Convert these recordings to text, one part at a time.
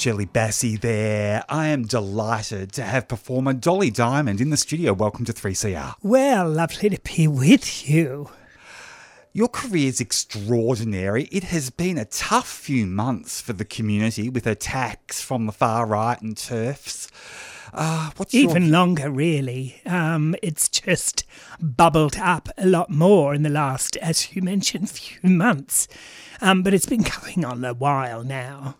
Shirley Bassey there. I am delighted to have performer Dolly Diamond in the studio. Welcome to 3CR. Well, lovely to be with you. Your career is extraordinary. It has been a tough few months for the community with attacks from the far right and TERFs. Uh, what's Even your... longer, really. Um, it's just bubbled up a lot more in the last, as you mentioned, few months. Um, but it's been going on a while now.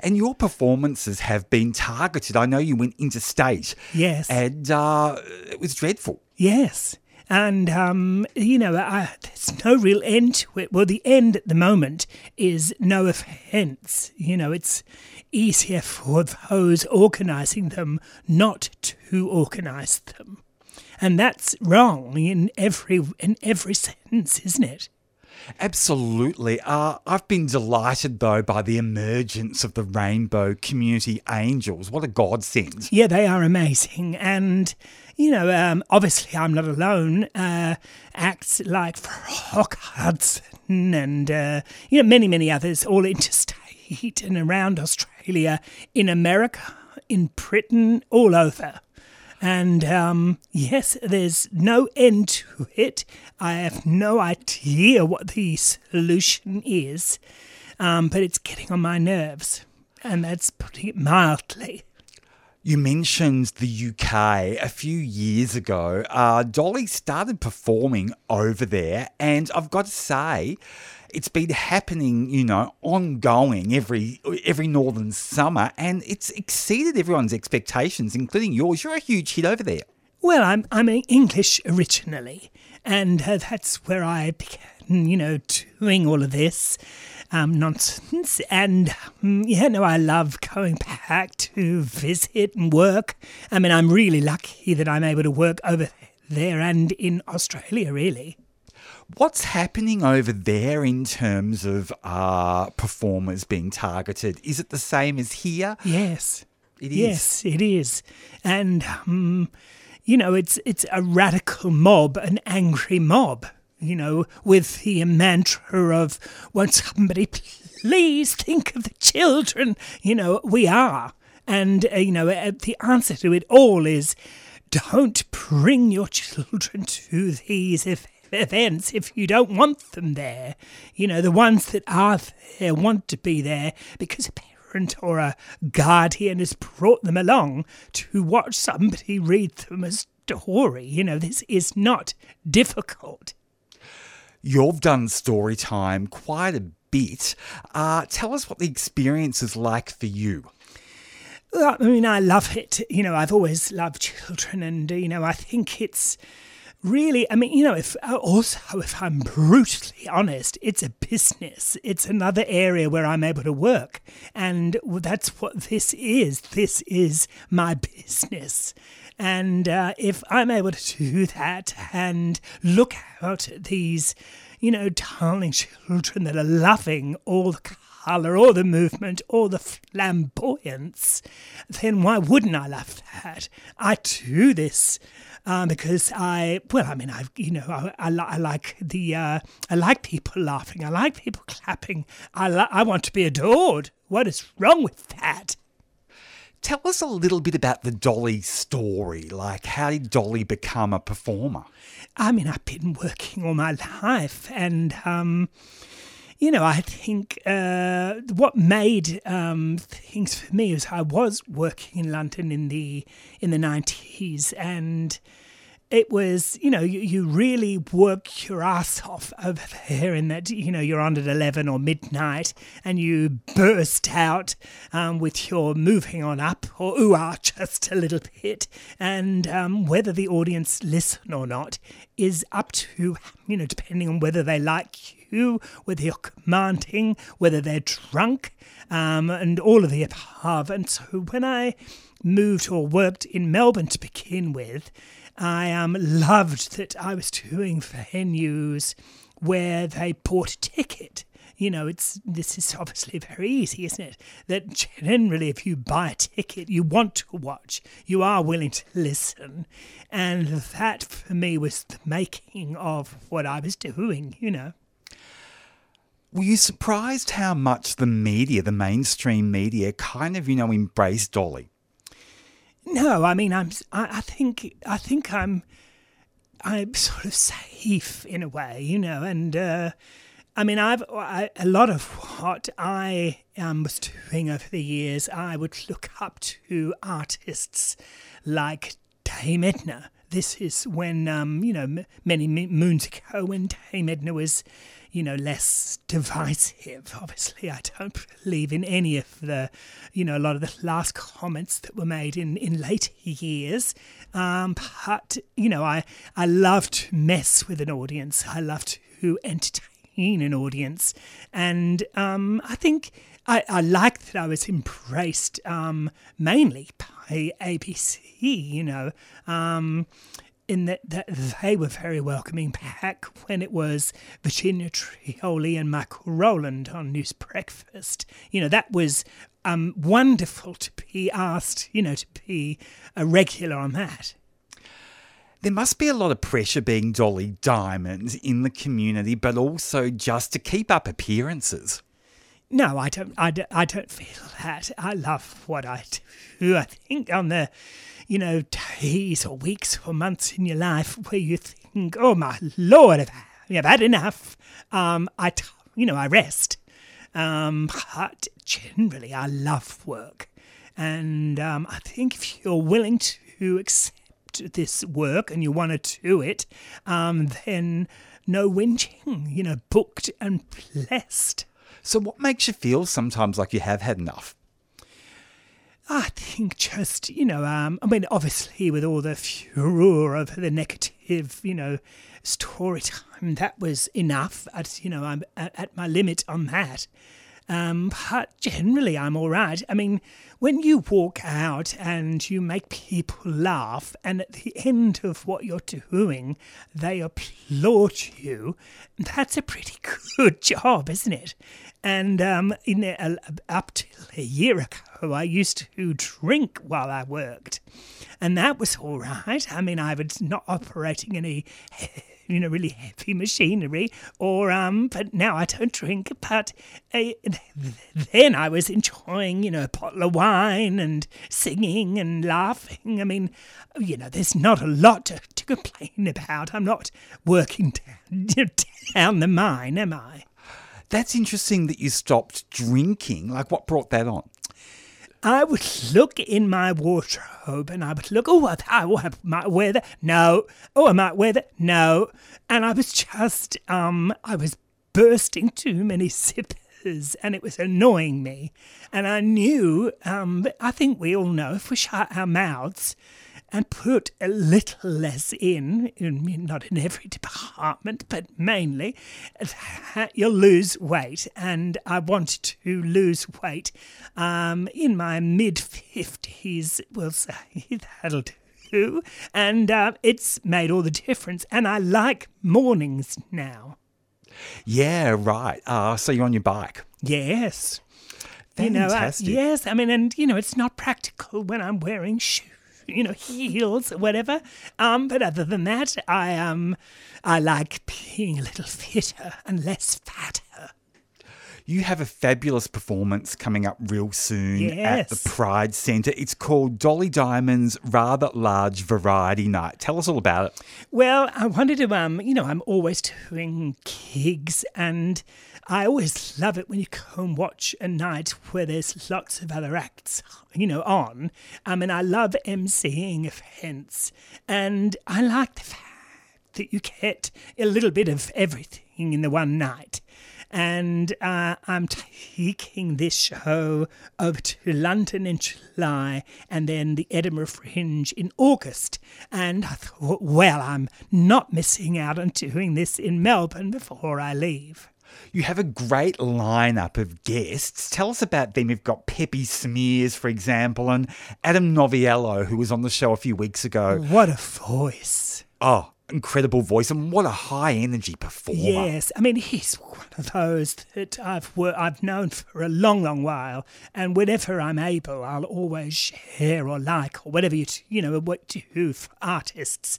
And your performances have been targeted. I know you went interstate. Yes. And uh, it was dreadful. Yes. And, um, you know, I, there's no real end to it. Well, the end at the moment is no offence. You know, it's easier for those organising them not to organise them. And that's wrong in every in every sense, isn't it? Absolutely. Uh, I've been delighted, though, by the emergence of the Rainbow Community Angels. What a godsend. Yeah, they are amazing. And, you know, um, obviously I'm not alone. Uh, acts like Rock Hudson and, uh, you know, many, many others, all interstate and around Australia, in America, in Britain, all over. And um, yes, there's no end to it. I have no idea what the solution is, um, but it's getting on my nerves, and that's putting it mildly. You mentioned the UK a few years ago. Uh, Dolly started performing over there, and I've got to say, it's been happening, you know, ongoing every every northern summer, and it's exceeded everyone's expectations, including yours. You're a huge hit over there. Well, I'm I'm English originally, and uh, that's where I began, you know, doing all of this um, nonsense. And um, yeah, no, I love going back to visit and work. I mean, I'm really lucky that I'm able to work over there and in Australia, really. What's happening over there in terms of uh, performers being targeted? Is it the same as here? Yes. It is. Yes, it is. And, um, you know, it's, it's a radical mob, an angry mob, you know, with the mantra of, won't somebody please think of the children? You know, we are. And, uh, you know, uh, the answer to it all is don't bring your children to these events events if you don't want them there. You know, the ones that are there want to be there because a parent or a guardian has brought them along to watch somebody read them a story. You know, this is not difficult. You've done story time quite a bit. Uh, tell us what the experience is like for you. Well, I mean, I love it. You know, I've always loved children, and, you know, I think it's really, I mean, you know, if also if I'm brutally honest, it's a business. It's another area where I'm able to work, and that's what this is. This is my business. And uh, if I'm able to do that and look out at these, you know, darling children that are loving all the colour, all the movement, all the flamboyance, then why wouldn't I love that? I do this um, because I, well, I mean, I, you know, I, I, I like the, uh, I like people laughing. I like people clapping. I, li- I want to be adored. What is wrong with that? Tell us a little bit about the Dolly story. Like, how did Dolly become a performer? I mean, I've been working all my life, and um, you know, I think uh, what made um, things for me was I was working in London in the in the nineties, and it was you know you, you really work your ass off over there in that you know you're on at 11 or midnight and you burst out um, with your moving on up or ooh ah just a little bit. And um, whether the audience listen or not is up to you know depending on whether they like you you, whether you're commanding, whether they're drunk, um, and all of the above. And so when I moved or worked in Melbourne to begin with, I um, loved that I was doing venues where they bought a ticket. You know, it's this is obviously very easy, isn't it? That generally, if you buy a ticket, you want to watch, you are willing to listen, and that for me was the making of what I was doing. You know. Were you surprised how much the media, the mainstream media, kind of, you know, embraced Dolly? No, I mean, I'm. I, think. I think I'm. I'm sort of safe in a way, you know, and. Uh, I mean, I've I, a lot of what I um, was doing over the years. I would look up to artists like Dame Edna. This is when, um, you know, m- many moons ago, when Dame Edna was you know, less divisive. Obviously, I don't believe in any of the, you know, a lot of the last comments that were made in, in later years. Um, but, you know, I, I love to mess with an audience. I love to entertain an audience. And um, I think I, I like that I was embraced um, mainly by ABC, you know. Um, in that, that they were very welcoming back when it was Virginia Trioli and Michael Rowland on News Breakfast. You know, that was um, wonderful to be asked, you know, to be a regular on that. There must be a lot of pressure being Dolly Diamond in the community, but also just to keep up appearances. No, I don't. I don't, I don't feel that. I love what I do. I think on the you know, days or weeks or months in your life where you think, oh my lord, I've, had enough. Um, I, t- you know, I rest. Um, but generally, I love work. And um, I think if you're willing to accept this work and you want to do it, um, then no whinging, you know, booked and blessed. So, what makes you feel sometimes like you have had enough? I think just, you know, um, I mean, obviously with all the furor of the negative, you know, story time, that was enough. At, you know, I'm at my limit on that. Um, but generally, I'm all right. I mean, when you walk out and you make people laugh, and at the end of what you're doing, they applaud you, that's a pretty good job, isn't it? And um, in up till a year ago, I used to drink while I worked, and that was all right. I mean, I was not operating any you know, really heavy machinery, or um, but now I don't drink. But uh, then I was enjoying, you know, a bottle of wine and singing and laughing. I mean, you know, there's not a lot to, to complain about. I'm not working down, down the mine, am I? That's interesting that you stopped drinking. Like, what brought that on? I would look in my wardrobe and I would look, oh, I, I might wear that. No. Oh, I might wear that. No. And I was just, um, I was bursting too many zippers and it was annoying me. And I knew, um, I think we all know if we shut our mouths, and put a little less in, in, not in every department, but mainly, you'll lose weight. And I want to lose weight um, in my mid 50s, we'll say. That'll do. And uh, it's made all the difference. And I like mornings now. Yeah, right. Uh, so you're on your bike? Yes. Fantastic. You know, uh, yes, I mean, and you know, it's not practical when I'm wearing shoes you know, heels, whatever. Um, but other than that, I um, I like being a little fitter and less fatter. You have a fabulous performance coming up real soon yes. at the Pride Centre. It's called Dolly Diamond's Rather Large Variety Night. Tell us all about it. Well, I wanted to, um, you know, I'm always doing gigs and I always love it when you come and watch a night where there's lots of other acts, you know, on. I mean, I love emceeing events, and I like the fact that you get a little bit of everything in the one night. And uh, I'm taking this show over to London in July and then the Edinburgh Fringe in August. And I thought, well, I'm not missing out on doing this in Melbourne before I leave. You have a great lineup of guests. Tell us about them. You've got Peppy Smears, for example, and Adam Noviello, who was on the show a few weeks ago. What a voice. Oh, incredible voice and what a high energy performer. Yes, I mean he's one of those that I've wor- I've known for a long, long while, and whenever I'm able, I'll always share or like or whatever you t- you know what do for artists.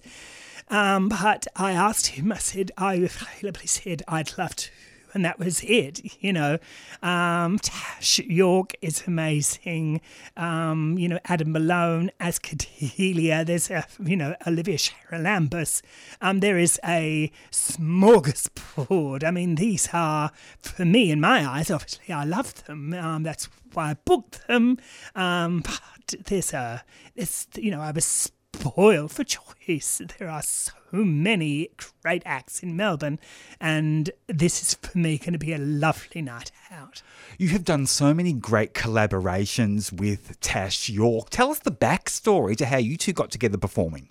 Um, but I asked him. I said, "Are you available?" He said, "I'd love to and that was it. You know, um, Tash York is amazing. Um, you know, Adam Malone as Cordelia. There's a, you know Olivia Charalambous. Um, there is a smorgasbord. I mean, these are for me in my eyes. Obviously, I love them. Um, that's why I booked them. Um, but there's a, there's you know, I was spoiled for choice. There are so many great acts in Melbourne, and this is for me going to be a lovely night out. You have done so many great collaborations with Tash York. Tell us the backstory to how you two got together performing.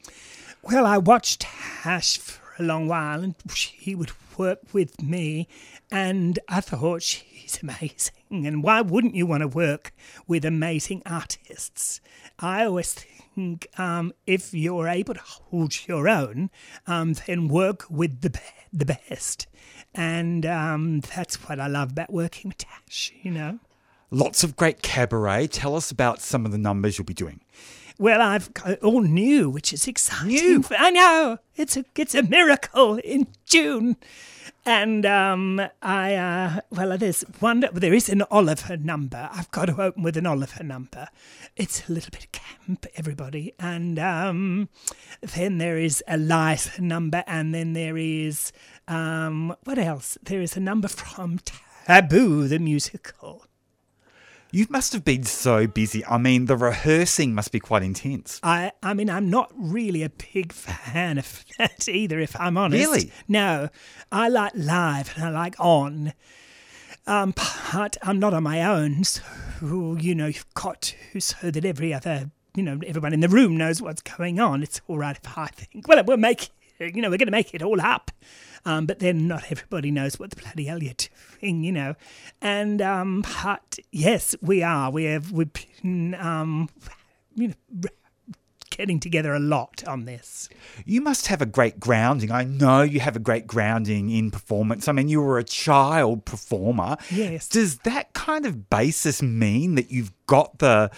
Well, I watched Tash for a long while, and she would work with me, and I thought she's amazing. And why wouldn't you want to work with amazing artists? I always think think um, if you're able to hold your own, um, then work with the the best, and um, that's what I love about working with Tash. You know, lots of great cabaret. Tell us about some of the numbers you'll be doing. Well, I've got all new, which is exciting. New. I know it's a it's a miracle in June. And um, I, uh, well, there's one, there is an Oliver number. I've got to open with an Oliver number. It's a little bit camp, everybody. And um, then there is a Liza number, and then there is, um, what else? There is a number from Taboo, the musical. You must have been so busy. I mean, the rehearsing must be quite intense. I, I mean, I'm not really a big fan of that either, if I'm honest. Really? No, I like live and I like on. Um, but I'm not on my own, so you know, you've got to so that every other, you know, everyone in the room knows what's going on. It's all right if I think, well, we'll make, you know, we're going to make it all up. Um, but then not everybody knows what the bloody hell you're doing, you know. And um, but yes, we are. We have we've been um, you know getting together a lot on this. You must have a great grounding. I know you have a great grounding in performance. I mean, you were a child performer. Yes. Does that kind of basis mean that you've got the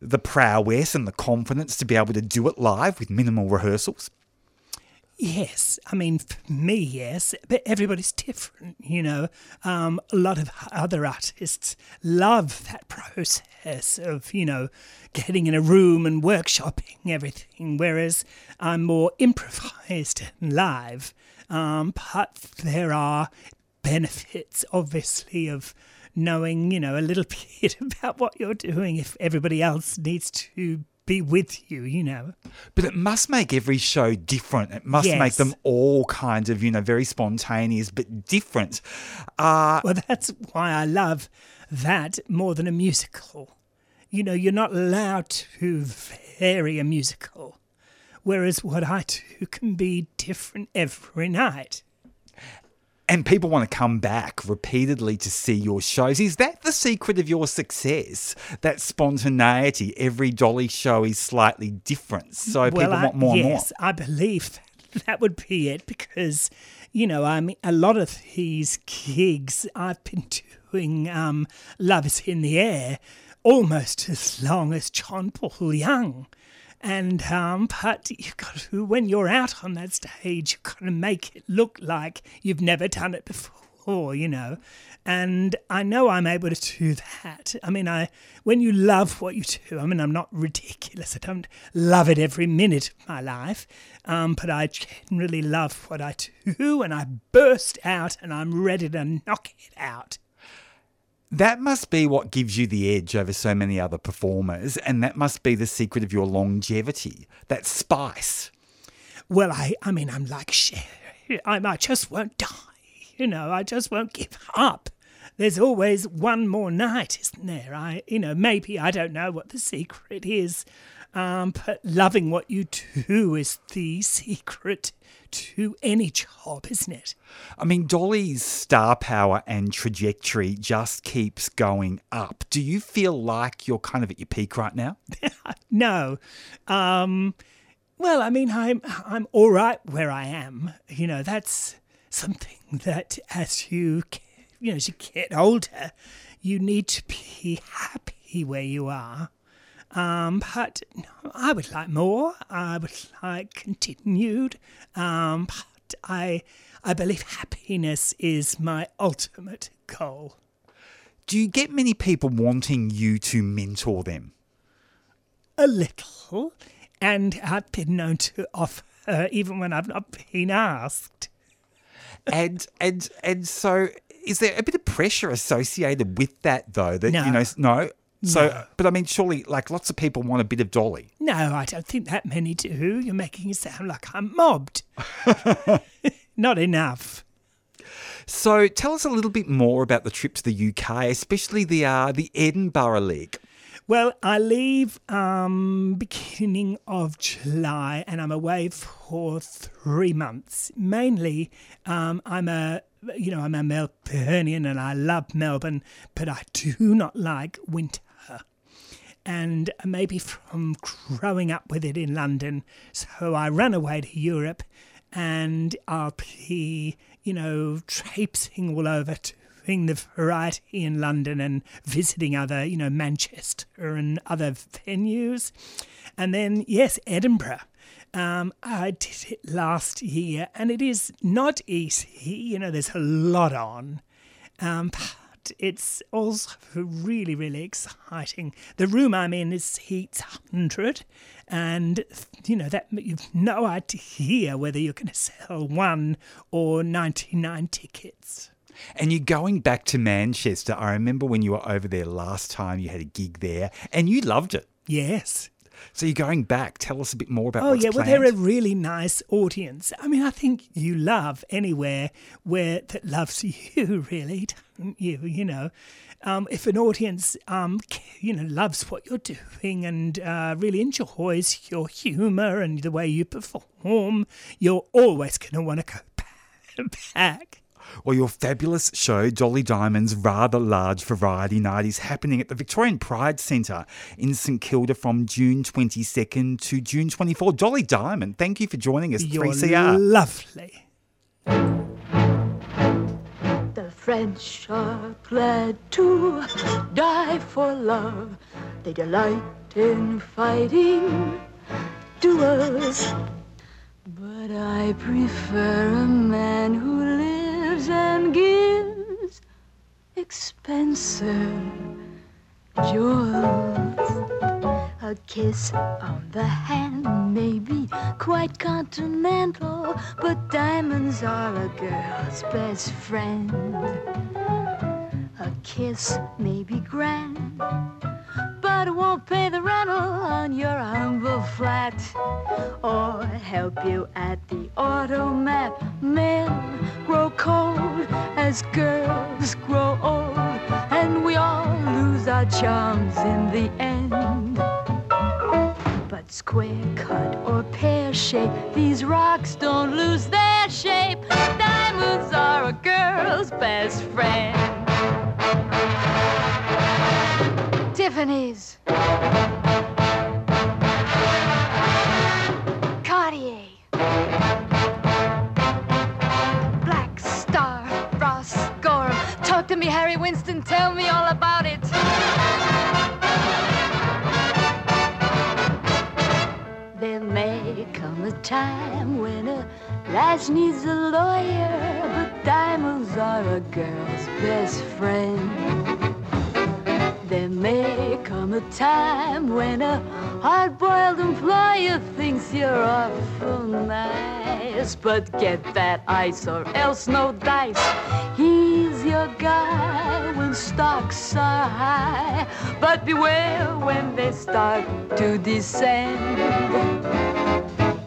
the prowess and the confidence to be able to do it live with minimal rehearsals? Yes, I mean, for me, yes, but everybody's different, you know. Um, a lot of other artists love that process of, you know, getting in a room and workshopping everything, whereas I'm more improvised and live. Um, but there are benefits, obviously, of knowing, you know, a little bit about what you're doing if everybody else needs to be with you, you know. But it must make every show different. It must yes. make them all kind of, you know, very spontaneous but different. Uh, well, that's why I love that more than a musical. You know, you're not allowed to vary a musical, whereas what I do can be different every night and people want to come back repeatedly to see your shows. Is that the secret of your success? That spontaneity. Every Dolly show is slightly different, so well, people I, want more yes, and more. Yes, I believe that would be it because you know, I mean, a lot of these gigs I've been doing. Um, Love is in the air almost as long as John Paul Young. And um, but you've got to, when you're out on that stage, you've got to make it look like you've never done it before, you know. And I know I'm able to do that. I mean, I when you love what you do, I mean, I'm not ridiculous. I don't love it every minute of my life, um, but I generally love what I do, and I burst out, and I'm ready to knock it out. That must be what gives you the edge over so many other performers, and that must be the secret of your longevity. That spice. Well, I, I mean, I'm like shit. I, I just won't die. You know, I just won't give up. There's always one more night, isn't there? I, you know, maybe I don't know what the secret is, um, but loving what you do is the secret to any job, isn't it? I mean, Dolly's star power and trajectory just keeps going up. Do you feel like you're kind of at your peak right now? no. Um, well, I mean, I'm I'm all right where I am. You know, that's something that as you you know as you get older, you need to be happy where you are. Um, but I would like more. I would like continued. Um, but I I believe happiness is my ultimate goal. Do you get many people wanting you to mentor them? A little, and I've been known to offer even when I've not been asked. and and and so is there a bit of pressure associated with that though that No. you know no so No. but i mean surely like lots of people want a bit of dolly No, I don't think that many do. You're making it sound like I'm mobbed. not enough. so tell us a little bit more about the trip to the uk especially the uh the edinburgh league Well, I leave um, beginning of July, and I'm away for three months. Mainly, um, I'm a you know I'm a Melburnian, and I love Melbourne, but I do not like winter. And maybe from growing up with it in London, so I ran away to Europe, and I'll be you know traipsing all over to the variety in London and visiting other, you know, Manchester and other venues. And then, yes, Edinburgh. Um, I did it last year and it is not easy. You know, there's a lot on. Um, it's also really, really exciting. The room I'm in is heat 100, and you know that you've no idea whether you're going to sell one or 99 tickets. and you're going back to manchester i remember when you were over there last time you had a gig there and you loved it Yes. So you're going back tell us a bit more about Oh, yeah. Well, planned. they're a really nice audience. I mean, I think you love anywhere where that loves you, really, don't you? You know, um, if an audience, um, you know, loves what you're doing and uh, really enjoys your humour and the way you perform, you're always going to want to go back. Well, your fabulous show, Dolly Diamond's Rather Large Variety Night, is happening at the Victorian Pride Centre in St Kilda from June 22nd to June 24. Dolly Diamond, thank you for joining us, You're 3CR. lovely. The French are glad to die for love. They delight in fighting duels. But I prefer a man who lives and gives expensive jewels. A kiss on the hand may be quite continental, but diamonds are a girl's best friend. A kiss may be grand, but won't pay the rental on your humble flat or help you at the automat. Men grow cold as girls grow old, and we all lose our charms in the end. But square cut or pear shape, these rocks don't lose their shape. Diamonds are a girl's best friend. Tiffany's. Cartier. Black Starr, Frost Gorham. Talk to me, Harry Winston. Tell me all about it. There may come a time when a lass needs a lawyer, but diamonds are a girl's best friend. There may come a time when a hard-boiled employer thinks you're awful nice, but get that ice or else no dice. He's your guy when stocks are high, but beware when they start to descend.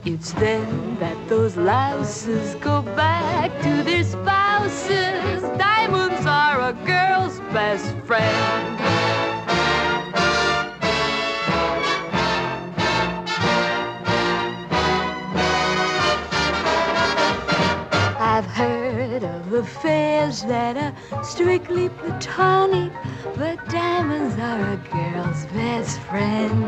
It's then that those louses go back to their spouses. Diamonds are a girl's best friend. Affairs that are strictly platonic, but diamonds are a girl's best friend.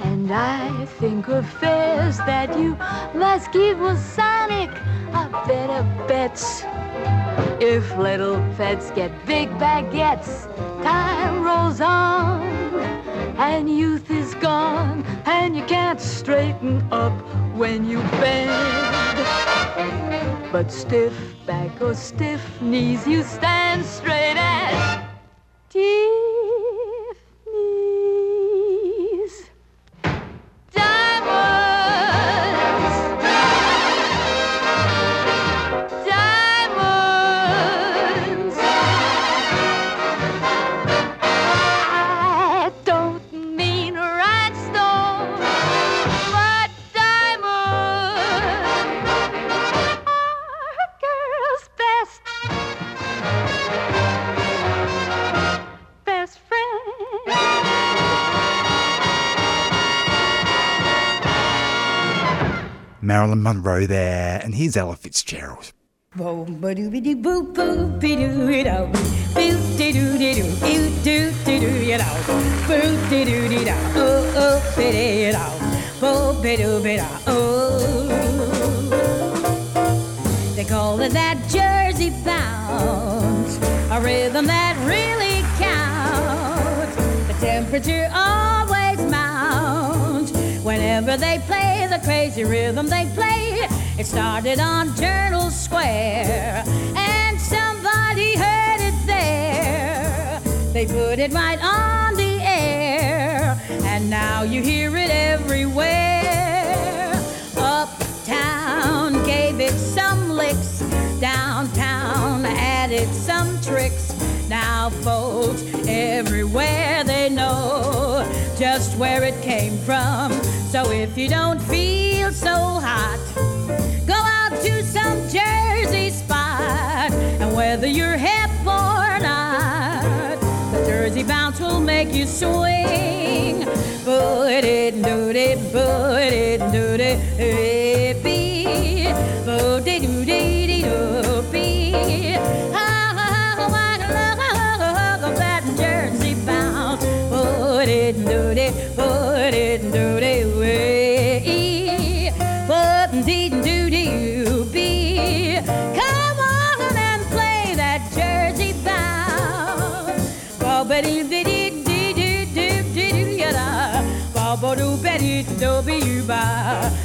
And I think affairs that you must keep Masonic are better bets. If little pets get big baguettes, time rolls on, and youth is gone, and you can't straighten up when you bend. But stiff back or stiff knees, you stand straight as Tiffany's. Out. Monroe there, and here's Ella Fitzgerald. They call it that Jersey bounce, a rhythm that really counts. The temperature always whenever they play the crazy rhythm they play. It started on Journal Square, and somebody heard it there. They put it right on the air, and now you hear it everywhere. Uptown gave it some licks, downtown added some tricks. Now, folks, everywhere they know just where it came from. So if you don't feel so hot, go out to some Jersey spot. And whether you're hip or not, the Jersey bounce will make you swing. Put it, do it, do be you buy.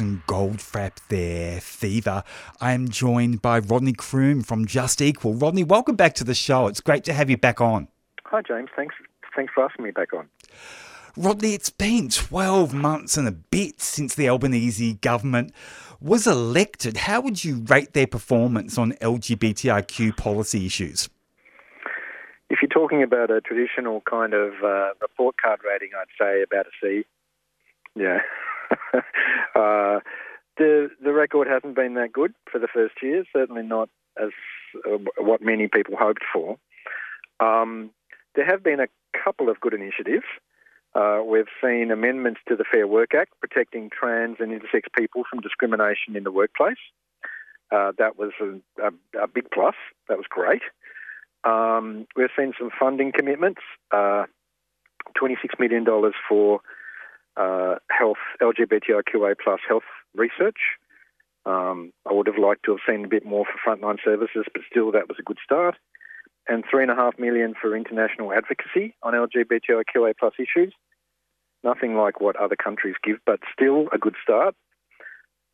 Alison Goldfrapp there, Fever. I am joined by Rodney Croome from Just Equal. Rodney, welcome back to the show. It's great to have you back on. Hi, James. Thanks. Thanks for asking me back on. Rodney, it's been 12 months and a bit since the Albanese government was elected. How would you rate their performance on LGBTIQ policy issues? If you're talking about a traditional kind of uh, report card rating, I'd say about a C. Yeah. uh, the the record hasn't been that good for the first year. Certainly not as uh, what many people hoped for. Um, there have been a couple of good initiatives. Uh, we've seen amendments to the Fair Work Act protecting trans and intersex people from discrimination in the workplace. Uh, that was a, a, a big plus. That was great. Um, we've seen some funding commitments, uh, $26 million for uh, health, LGBTIQA plus health research. Um, I would have liked to have seen a bit more for frontline services, but still that was a good start. And three and a half million for international advocacy on LGBTIQA plus issues. Nothing like what other countries give, but still a good start.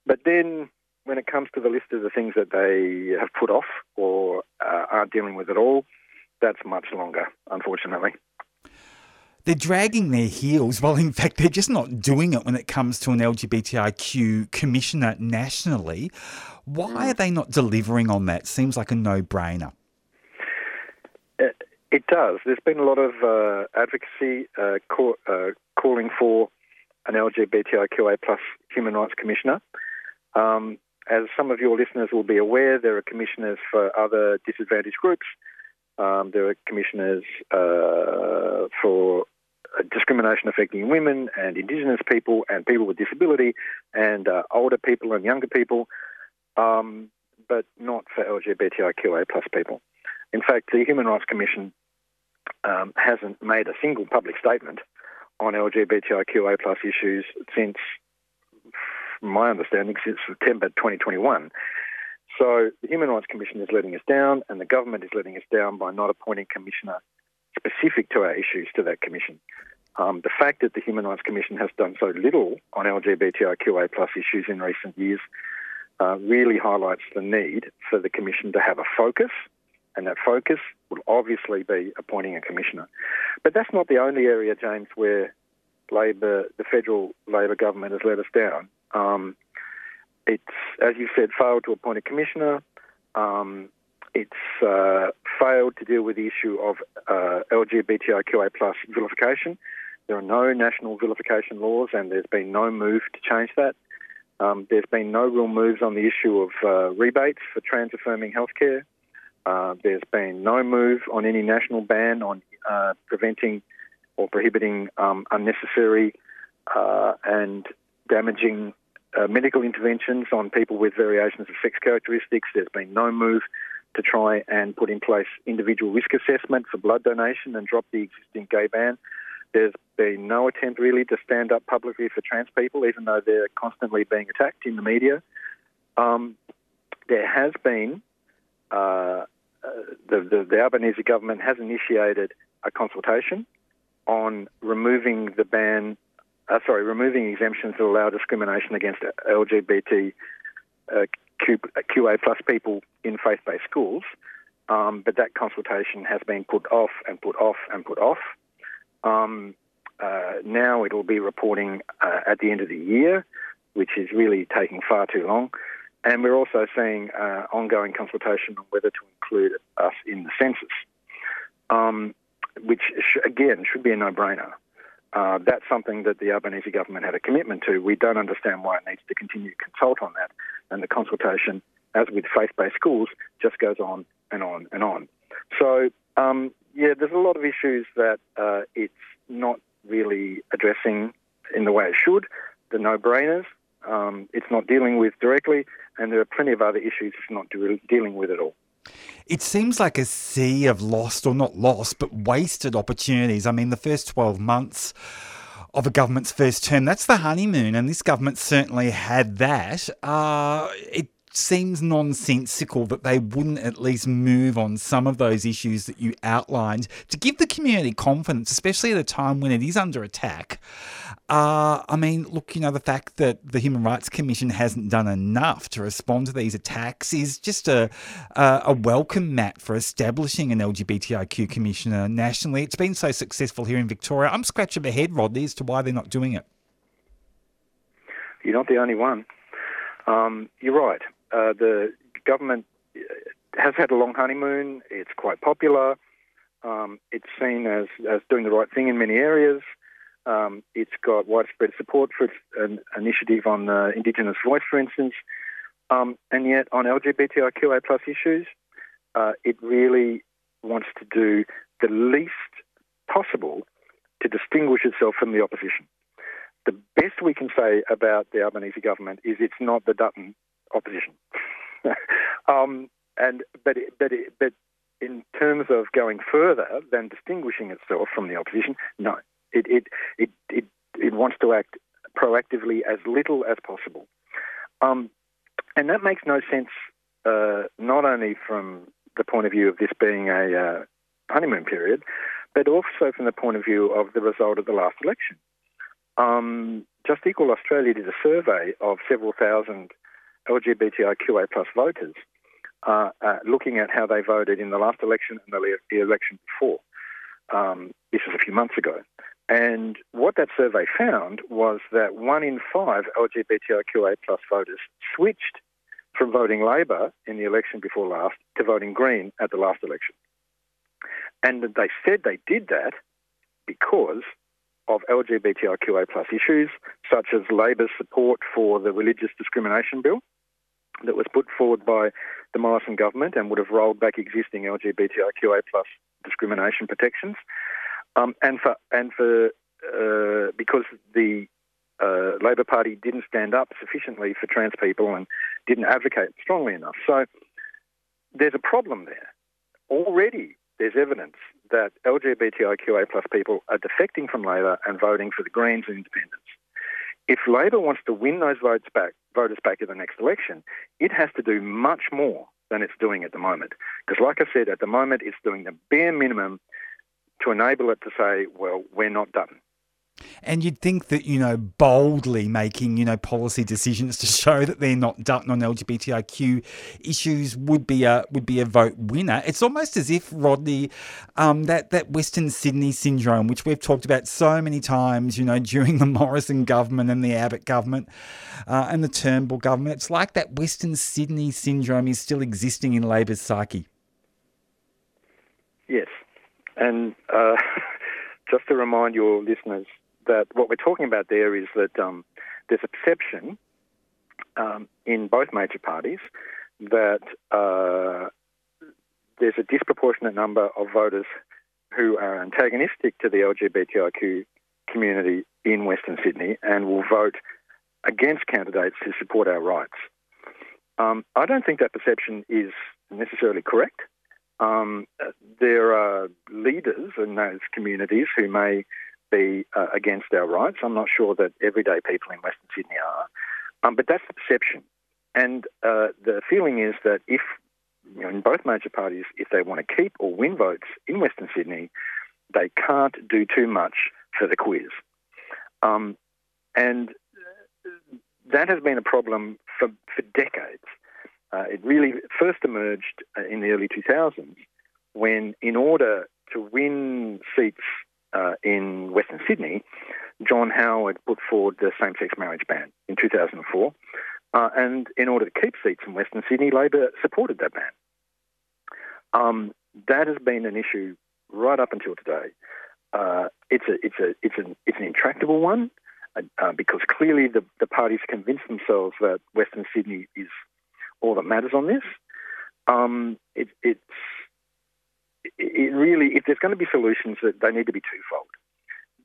But then when it comes to the list of the things that they have put off or uh, aren't dealing with at all, that's much longer, unfortunately. They're dragging their heels. Well, in fact, they're just not doing it when it comes to an LGBTIQ commissioner nationally. Why are they not delivering on that? Seems like a no brainer. It, it does. There's been a lot of uh, advocacy uh, call, uh, calling for an LGBTIQA plus human rights commissioner. Um, as some of your listeners will be aware, there are commissioners for other disadvantaged groups. Um, there are commissioners uh, for uh, discrimination affecting women and Indigenous people and people with disability and uh, older people and younger people, um, but not for LGBTIQA plus people. In fact, the Human Rights Commission um, hasn't made a single public statement on LGBTIQA plus issues since, from my understanding, since September 2021. So the Human Rights Commission is letting us down, and the government is letting us down by not appointing commissioner specific to our issues to that commission. Um, the fact that the Human Rights Commission has done so little on LGBTIQA plus issues in recent years uh, really highlights the need for the Commission to have a focus, and that focus will obviously be appointing a commissioner. But that's not the only area, James, where Labor, the federal Labor government has let us down. Um, it's, as you said, failed to appoint a commissioner. Um, it's uh, failed to deal with the issue of uh, LGBTIQA plus vilification. There are no national vilification laws, and there's been no move to change that. Um, there's been no real moves on the issue of uh, rebates for trans affirming healthcare. Uh, there's been no move on any national ban on uh, preventing or prohibiting um, unnecessary uh, and damaging uh, medical interventions on people with variations of sex characteristics. There's been no move to try and put in place individual risk assessment for blood donation and drop the existing gay ban. There's been no attempt really to stand up publicly for trans people, even though they're constantly being attacked in the media. Um, there has been uh, uh, the, the, the Albanese government has initiated a consultation on removing the ban, uh, sorry, removing exemptions that allow discrimination against LGBT uh, Q, QA plus people in faith-based schools. Um, but that consultation has been put off and put off and put off. Um, uh, now it will be reporting uh, at the end of the year, which is really taking far too long. And we're also seeing uh, ongoing consultation on whether to include us in the census, um, which sh- again should be a no-brainer. Uh, that's something that the Albanese government had a commitment to. We don't understand why it needs to continue to consult on that, and the consultation, as with faith-based schools, just goes on and on and on. So, um, yeah, there's a lot of issues that uh, it's not really addressing in the way it should. The no-brainers, um, it's not dealing with directly, and there are plenty of other issues it's not de- dealing with at all. It seems like a sea of lost, or not lost, but wasted opportunities. I mean, the first 12 months of a government's first term, that's the honeymoon, and this government certainly had that. Uh, it seems nonsensical that they wouldn't at least move on some of those issues that you outlined to give the community confidence, especially at a time when it is under attack. Uh, I mean, look, you know, the fact that the Human Rights Commission hasn't done enough to respond to these attacks is just a, a, a welcome mat for establishing an LGBTIQ commissioner nationally. It's been so successful here in Victoria. I'm scratching my head, Rodney, as to why they're not doing it. You're not the only one. Um, you're right. Uh, the government uh, has had a long honeymoon. It's quite popular. Um, it's seen as, as doing the right thing in many areas. Um, it's got widespread support for its an initiative on uh, Indigenous voice, for instance. Um, and yet, on LGBTIQA plus issues, uh, it really wants to do the least possible to distinguish itself from the opposition. The best we can say about the Albanese government is it's not the Dutton opposition. um, and but but but in terms of going further than distinguishing itself from the opposition, no, it it it it, it wants to act proactively as little as possible, um, and that makes no sense. Uh, not only from the point of view of this being a uh, honeymoon period, but also from the point of view of the result of the last election. Um, Just Equal Australia did a survey of several thousand LGBTIQA plus voters, uh, uh, looking at how they voted in the last election and the, the election before. Um, this was a few months ago. And what that survey found was that one in five LGBTIQA plus voters switched from voting Labor in the election before last to voting Green at the last election. And they said they did that because of LGBTIQA plus issues, such as Labor's support for the religious discrimination bill that was put forward by the Morrison government and would have rolled back existing LGBTIQA plus discrimination protections, um, and for and for uh, because the uh, Labor Party didn't stand up sufficiently for trans people and didn't advocate strongly enough. So there's a problem there. already there's evidence that LGBTIQA plus people are defecting from Labor and voting for the Greens and Independents. If Labor wants to win those votes back, voters back in the next election, it has to do much more than it's doing at the moment. Because, like I said, at the moment it's doing the bare minimum to enable it to say, "Well, we're not done." And you'd think that, you know, boldly making, you know, policy decisions to show that they're not done on LGBTIQ issues would be a would be a vote winner. It's almost as if Rodney, um, that that Western Sydney syndrome, which we've talked about so many times, you know, during the Morrison government and the Abbott government uh, and the Turnbull government, it's like that Western Sydney syndrome is still existing in Labor's psyche. Yes, and uh, just to remind your listeners that what we're talking about there is that um, there's a perception um, in both major parties that uh, there's a disproportionate number of voters who are antagonistic to the LGBTIQ community in Western Sydney and will vote against candidates who support our rights. Um, I don't think that perception is necessarily correct. Um, there are leaders in those communities who may be uh, against our rights. I'm not sure that everyday people in Western Sydney are, um, but that's the perception. And uh, the feeling is that if, you know, in both major parties, if they want to keep or win votes in Western Sydney, they can't do too much for the quiz. Um, and that has been a problem for, for decades. Uh, it really first emerged uh, in the early 2000s when, in order to win seats uh, in Western Sydney, John Howard put forward the same sex marriage ban in 2004. Uh, and in order to keep seats in Western Sydney, Labor supported that ban. Um, that has been an issue right up until today. Uh, it's a it's a it's an it's an intractable one uh, because clearly the the parties convinced themselves that Western Sydney is all that matters on this. Um, it, it's it really if there's going to be solutions that they need to be twofold.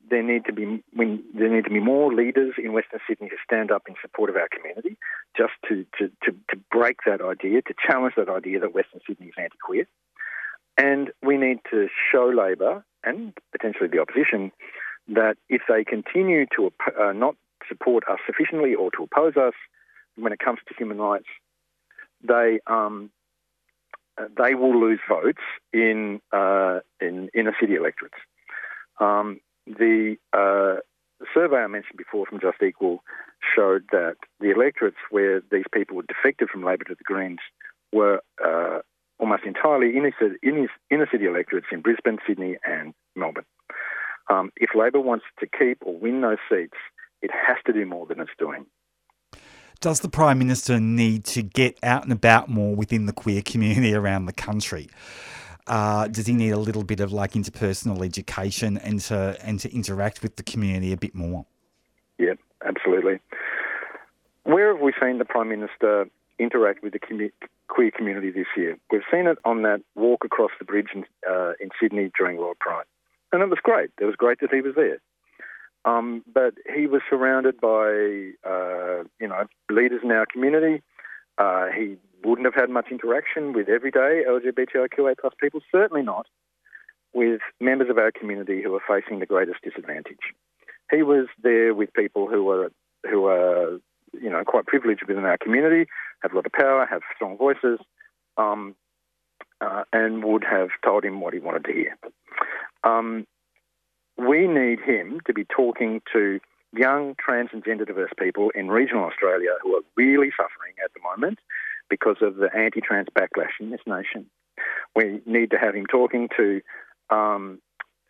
There need to be when there need to be more leaders in Western Sydney who stand up in support of our community, just to to, to, to break that idea, to challenge that idea that Western Sydney is anti-queer. And we need to show Labor and potentially the opposition that if they continue to uh, not support us sufficiently or to oppose us when it comes to human rights, they um, they will lose votes in uh, in inner city electorates. Um, the uh, survey I mentioned before from Just Equal showed that the electorates where these people were defected from Labor to the Greens were uh, almost entirely inner city, inner city electorates in Brisbane, Sydney, and Melbourne. Um, if Labor wants to keep or win those seats, it has to do more than it's doing. Does the Prime Minister need to get out and about more within the queer community around the country? Uh, does he need a little bit of like interpersonal education and to and to interact with the community a bit more? Yeah, absolutely. Where have we seen the Prime Minister interact with the commu- queer community this year? We've seen it on that walk across the bridge in, uh, in Sydney during WorldPride, and it was great. It was great that he was there. Um, but he was surrounded by, uh, you know, leaders in our community. Uh, he wouldn't have had much interaction with everyday LGBTIQA plus people, certainly not with members of our community who are facing the greatest disadvantage. He was there with people who were who are, you know, quite privileged within our community, have a lot of power, have strong voices, um, uh, and would have told him what he wanted to hear. Um, we need him to be talking to young trans and gender diverse people in regional Australia who are really suffering at the moment because of the anti-trans backlash in this nation. We need to have him talking to um,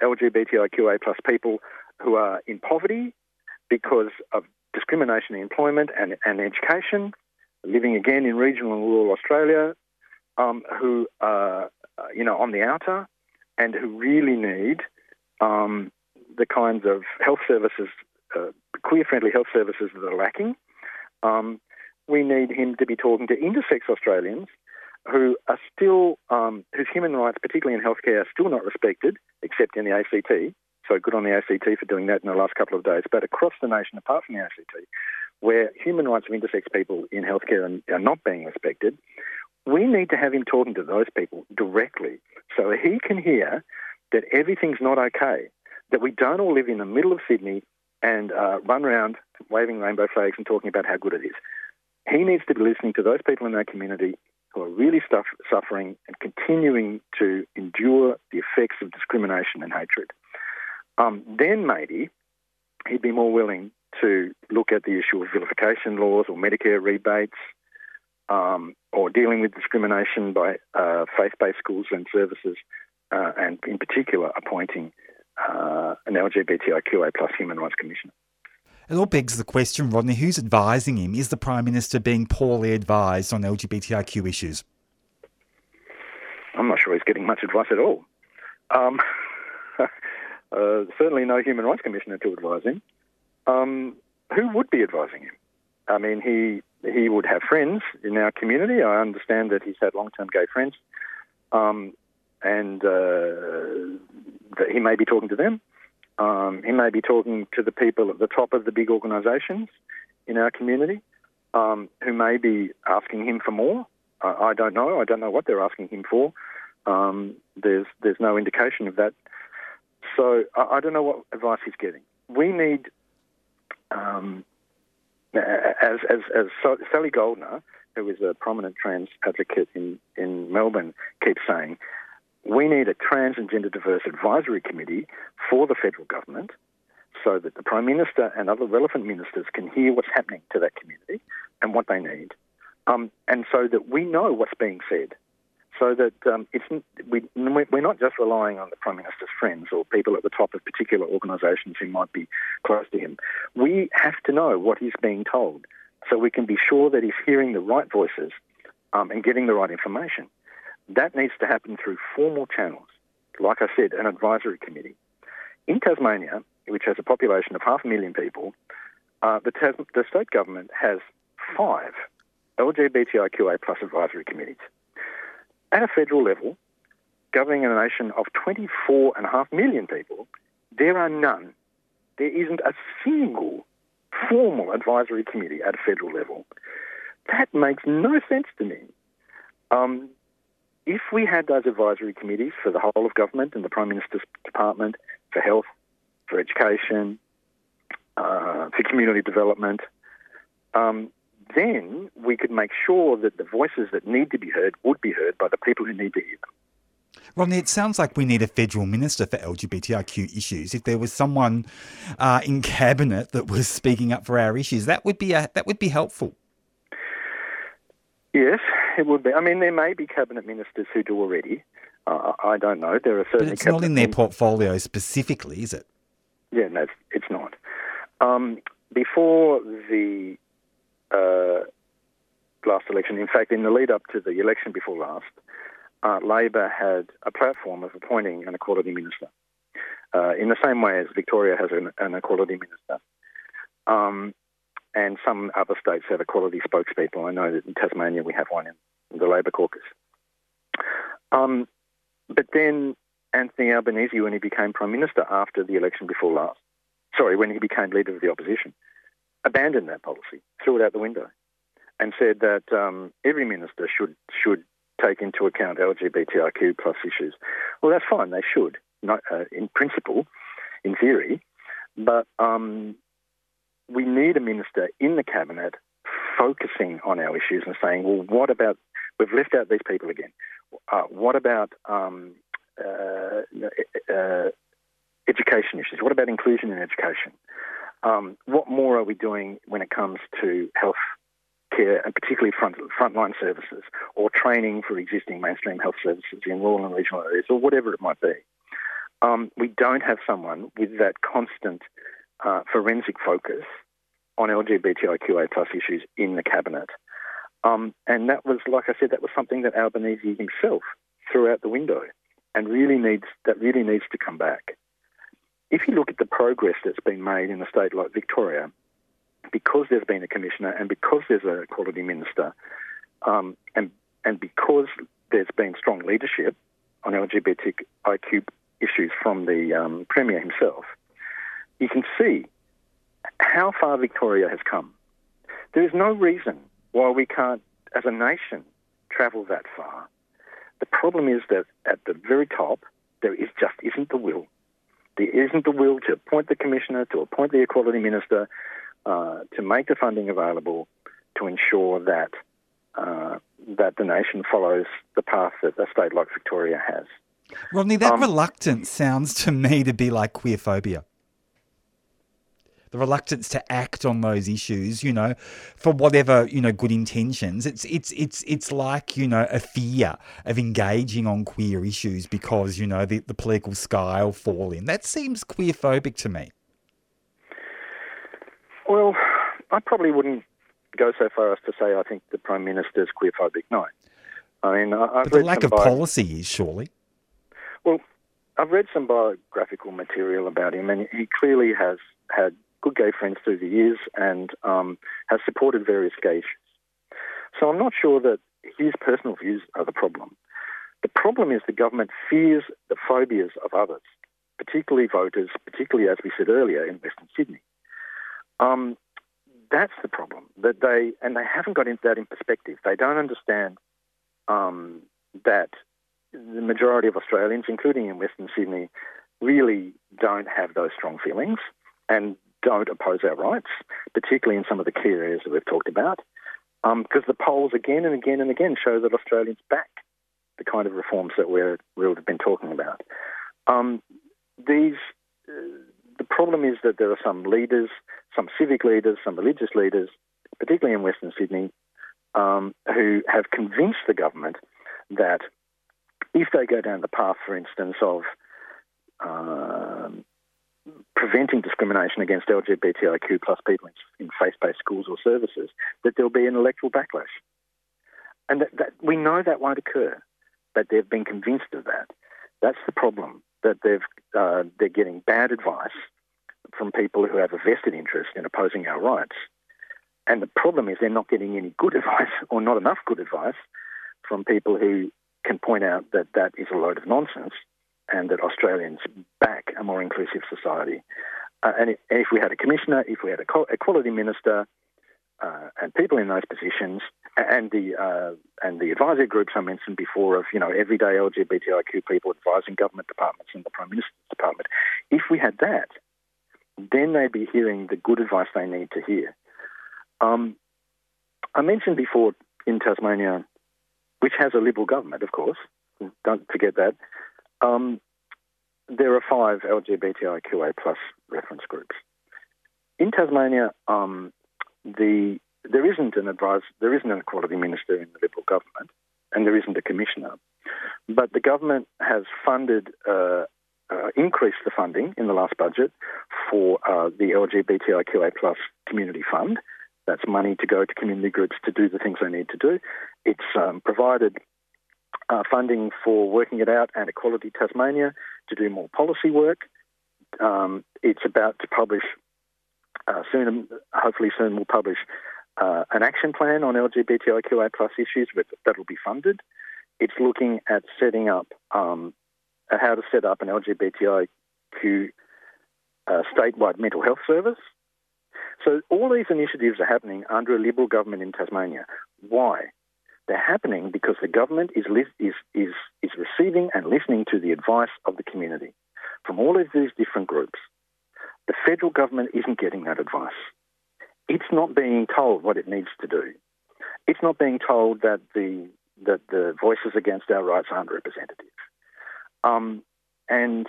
LGBTIQA plus people who are in poverty because of discrimination in employment and, and education, living again in regional and rural Australia, um, who are, uh, you know, on the outer and who really need um, the kinds of health services, uh, queer-friendly health services that are lacking. Um, we need him to be talking to intersex Australians who are still, um, whose human rights, particularly in healthcare, are still not respected, except in the ACT. So good on the ACT for doing that in the last couple of days. But across the nation, apart from the ACT, where human rights of intersex people in healthcare are not being respected, We need to have him talking to those people directly so he can hear that everything's not okay, that we don't all live in the middle of Sydney and uh, run around waving rainbow flags and talking about how good it is. He needs to be listening to those people in that community who are really stuff, suffering and continuing to endure the effects of discrimination and hatred. Um, then maybe he'd be more willing to look at the issue of vilification laws or Medicare rebates um, or dealing with discrimination by uh, faith-based schools and services, uh, and in particular appointing uh, an LGBTIQA plus human rights commissioner. It all begs the question, Rodney, who's advising him? Is the Prime Minister being poorly advised on LGBTIQ issues? I'm not sure he's getting much advice at all. Um, uh, certainly no human rights commissioner to advise him. Um, who would be advising him? I mean, he he would have friends in our community. I understand that he's had long-term gay friends, um, and uh, he may be talking to them. Um, he may be talking to the people at the top of the big organisations in our community, um, who may be asking him for more. I, don't know. I don't know what they're asking him for. Um, there's there's no indication of that. So I, I don't know what advice he's getting. We need um, as, as, as Sally Goldner, who is a prominent trans advocate in, in Melbourne, keeps saying, we need a trans and gender diverse advisory committee for the federal government so that the Prime Minister and other relevant ministers can hear what's happening to that community and what they need. Um, and so that we know what's being said. So that um, it's, we, we're not just relying on the Prime Minister's friends or people at the top of particular organisations who might be close to him. We have to know what he's being told so we can be sure that he's hearing the right voices um, and getting the right information. That needs to happen through formal channels. Like I said, an advisory committee. In Tasmania, which has a population of half a million people, uh, the, Tas- the state government has five LGBTIQA plus advisory committees. At a federal level, governing a nation of 24.5 million people, there are none. There isn't a single formal advisory committee at a federal level. That makes no sense to me. Um, if we had those advisory committees for the whole of government and the Prime Minister's Department, for health, for education, uh, for community development, um, then we could make sure that the voices that need to be heard would be heard by the people who need to hear them. Rodney, it sounds like we need a federal minister for LGBTIQ issues. If there was someone uh, in cabinet that was speaking up for our issues, that would be a, that would be helpful. Yes, it would be. I mean, there may be cabinet ministers who do already. Uh, I don't know. There are But certainly. it's not in their portfolio specifically, is it? Yeah, no, it's, it's not. Um, before the uh, last election, in fact, in the lead up to the election before last, uh, Labor had a platform of appointing an equality minister, uh, in the same way as Victoria has an, an equality minister. Um, and some other states have equality spokespeople. I know that in Tasmania we have one in the Labor caucus. Um, but then Anthony Albanese, when he became Prime Minister after the election before last, sorry, when he became Leader of the Opposition, abandoned that policy, threw it out the window, and said that um, every minister should should take into account LGBTIQ plus issues. Well, that's fine; they should, not, uh, in principle, in theory, but um, we need a minister in the cabinet focusing on our issues and saying, well, what about we've left out these people again? Uh, what about um, uh, uh, education issues? What about inclusion in education? Um, what more are we doing when it comes to health care and particularly front, frontline services or training for existing mainstream health services in rural and regional areas or whatever it might be? Um, we don't have someone with that constant uh, forensic focus on LGBTIQA plus issues in the cabinet. Um, and that was, like I said, that was something that Albanese himself threw out the window, and really needs that really needs to come back. If you look at the progress that's been made in a state like Victoria, because there's been a commissioner and because there's a quality minister, um, and and because there's been strong leadership on LGBTIQ issues from the um, premier himself, you can see how far Victoria has come. There is no reason why we can't, as a nation, travel that far. The problem is that at the very top, there is just isn't the will. There isn't the will to appoint the commissioner, to appoint the equality minister, uh, to make the funding available, to ensure that uh, that the nation follows the path that a state like Victoria has. Rodney, that Um, reluctance sounds to me to be like queerphobia. The reluctance to act on those issues, you know, for whatever you know good intentions. It's it's it's it's like you know a fear of engaging on queer issues because you know the, the political sky will fall in. That seems queerphobic to me. Well, I probably wouldn't go so far as to say I think the Prime Minister's queerphobic. No. I mean, I, But the lack of bio- policy is surely. Well, I've read some biographical material about him, and he clearly has had good gay friends through the years and um, has supported various gay issues. So I'm not sure that his personal views are the problem. The problem is the government fears the phobias of others, particularly voters, particularly, as we said earlier, in Western Sydney. Um, that's the problem. That they and they haven't got that in perspective. They don't understand um, that the majority of Australians, including in Western Sydney, really don't have those strong feelings and don't oppose our rights, particularly in some of the key areas that we've talked about. Because the polls again and again and again show that Australians back the kind of reforms that we're, we've been talking about. Um, these, uh, the problem is that there are some leaders, some civic leaders, some religious leaders, particularly in Western Sydney, um, who have convinced the government that if they go down the path, for instance, of um, preventing discrimination against LGBTIQ plus people in, in faith-based schools or services, that there'll be an electoral backlash. And that, that we know that won't occur, but they've been convinced of that. That's the problem. That they've uh, they're getting bad advice from people who have a vested interest in opposing our rights. And the problem is they're not getting any good advice or not enough good advice from people who can point out that that is a load of nonsense and that Australians back a more inclusive society. Uh, and, if, if we had a commissioner, if we had a equality minister, uh, and people in those positions, and the uh, and the advisory groups I mentioned before of you know everyday LGBTIQ people advising government departments and the Prime Minister's department, if we had that, then they'd be hearing the good advice they need to hear. Um, I mentioned before in Tasmania, which has a Liberal government, of course, don't forget that. Um, there are five LGBTIQA plus reference groups. In Tasmania, um, the there isn't an advice, there isn't an equality minister in the Liberal government, and there isn't a commissioner. But the government has funded, uh, uh, increased the funding in the last budget for uh, the LGBTIQA plus community fund. That's money to go to community groups to do the things they need to do. It's um, provided uh, funding for Working It Out and Equality Tasmania to do more policy work. Um, it's about to publish uh, soon, hopefully soon, we'll publish uh, an action plan on LGBTIQA plus issues but that'll be funded. It's looking at setting up um, uh, how to set up an LGBTIQ uh, statewide mental health service. So all these initiatives are happening under a Liberal government in Tasmania. Why? They're happening because the government is, is, is, is receiving and listening to the advice of the community from all of these different groups. The federal government isn't getting that advice. It's not being told what it needs to do. It's not being told that the that the voices against our rights aren't representative. Um, and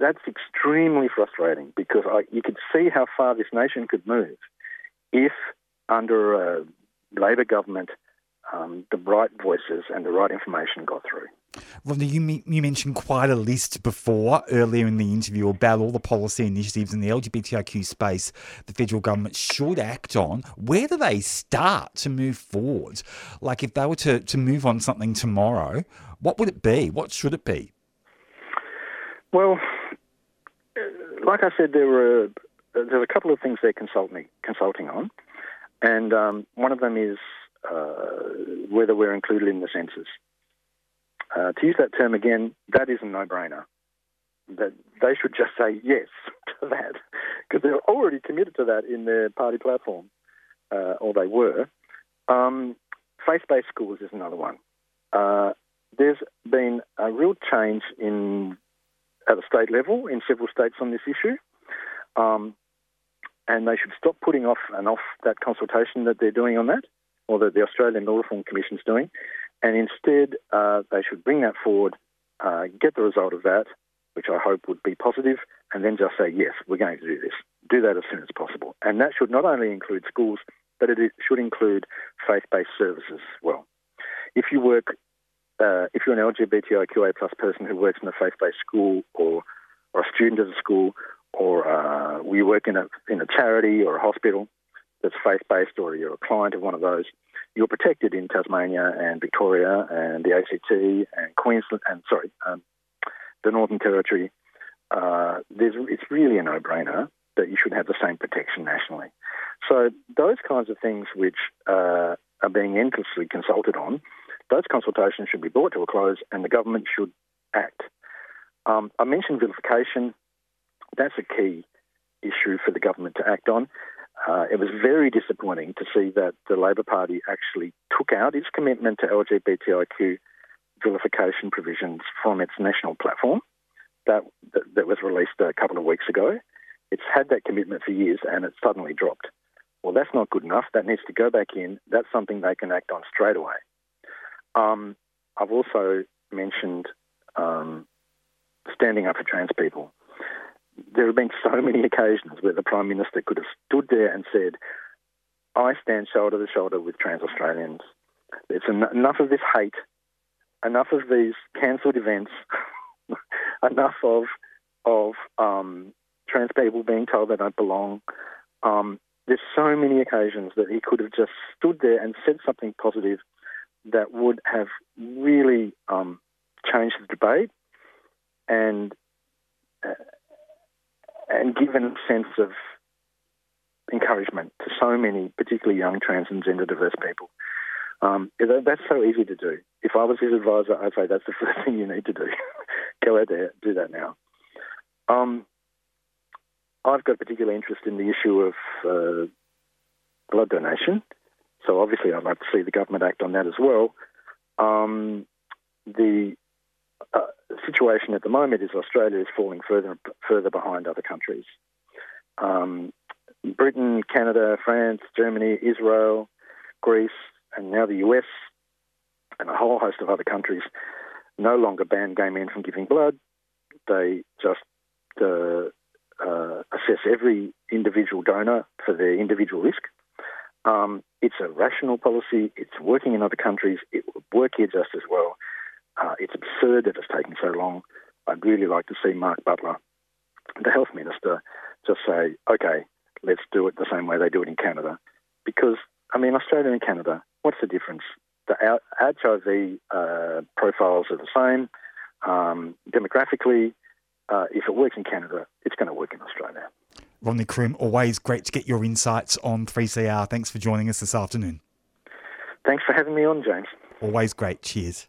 that's extremely frustrating because I, you could see how far this nation could move if, under a Labor government, um, the right voices and the right information got through. Rodney, you, you mentioned quite a list before earlier in the interview about all the policy initiatives in the LGBTIQ space the federal government should act on. Where do they start to move forward? Like if they were to, to move on something tomorrow, what would it be? What should it be? Well, uh, like I said, there were there are a couple of things they're consulting consulting on, and um, one of them is whether we're included in the census. Uh, to use that term again, that is a no-brainer. That they should just say yes to that because they're already committed to that in their party platform, uh, or they were. Um, faith-based schools is another one. uh, there's been a real change in at the state level in several states on this issue. Um, and they should stop putting off and off that consultation that they're doing on that, or that the Australian Law Reform Commission is doing, and instead uh, they should bring that forward, uh, get the result of that, which I hope would be positive, and then just say, yes, we're going to do this. Do that as soon as possible. And that should not only include schools, but it should include faith-based services as well. If you work, uh, if you're an LGBTIQA plus person who works in a faith-based school or, or a student at a school, or uh, we work in a, in a charity or a hospital that's faith-based or you're a client of one of those, you're protected in Tasmania and Victoria and the ACT and Queensland and sorry, um, the Northern Territory. Uh, it's really a no-brainer that you should have the same protection nationally. So those kinds of things which uh, are being endlessly consulted on, those consultations should be brought to a close and the government should act. Um, I mentioned vilification. That's a key issue for the government to act on. Uh, it was very disappointing to see that the Labor Party actually took out its commitment to LGBTIQ vilification provisions from its national platform that, that, that was released a couple of weeks ago. It's had that commitment for years and it suddenly dropped. Well, that's not good enough. That needs to go back in. That's something they can act on straight away. Um, I've also mentioned um, standing up for trans people. There have been so many occasions where the Prime Minister could have stood there and said, I stand shoulder to shoulder with trans Australians. It's en- enough of this hate, enough of these cancelled events, enough of of um, trans people being told they don't belong. Um, there's so many occasions that he could have just stood there and said something positive that would have really um, changed the debate and uh, and given a sense of encouragement to so many, particularly young trans and gender diverse people. Um, that's so easy to do. If I was his advisor, I'd say that's the first thing you need to do. Go out there, do that now. Um, I've got particular interest in the issue of uh, blood donation. So obviously, I'd like to see the government act on that as well. Um, the uh, situation at the moment is Australia is falling further and further behind other countries. Um, Britain, Canada, France, Germany, Israel, Greece, and now the US, and a whole host of other countries no longer ban gay men from giving blood. They just uh, uh, assess every individual donor for their individual risk. Um, it's a rational policy. It's working in other countries. It will work here just as well. Uh, it's absurd that it's taken so long. I'd really like to see Mark Butler, the health minister, just say, okay, let's do it the same way they do it in Canada. Because, I mean, Australia and Canada, what's the difference? The HIV uh, profiles are the same. Um, demographically, uh, if it works in Canada, it's going to work in Australia. Rodney Croome, always great to get your insights on 3CR. Thanks for joining us this afternoon. Thanks for having me on, James. Always great. Cheers.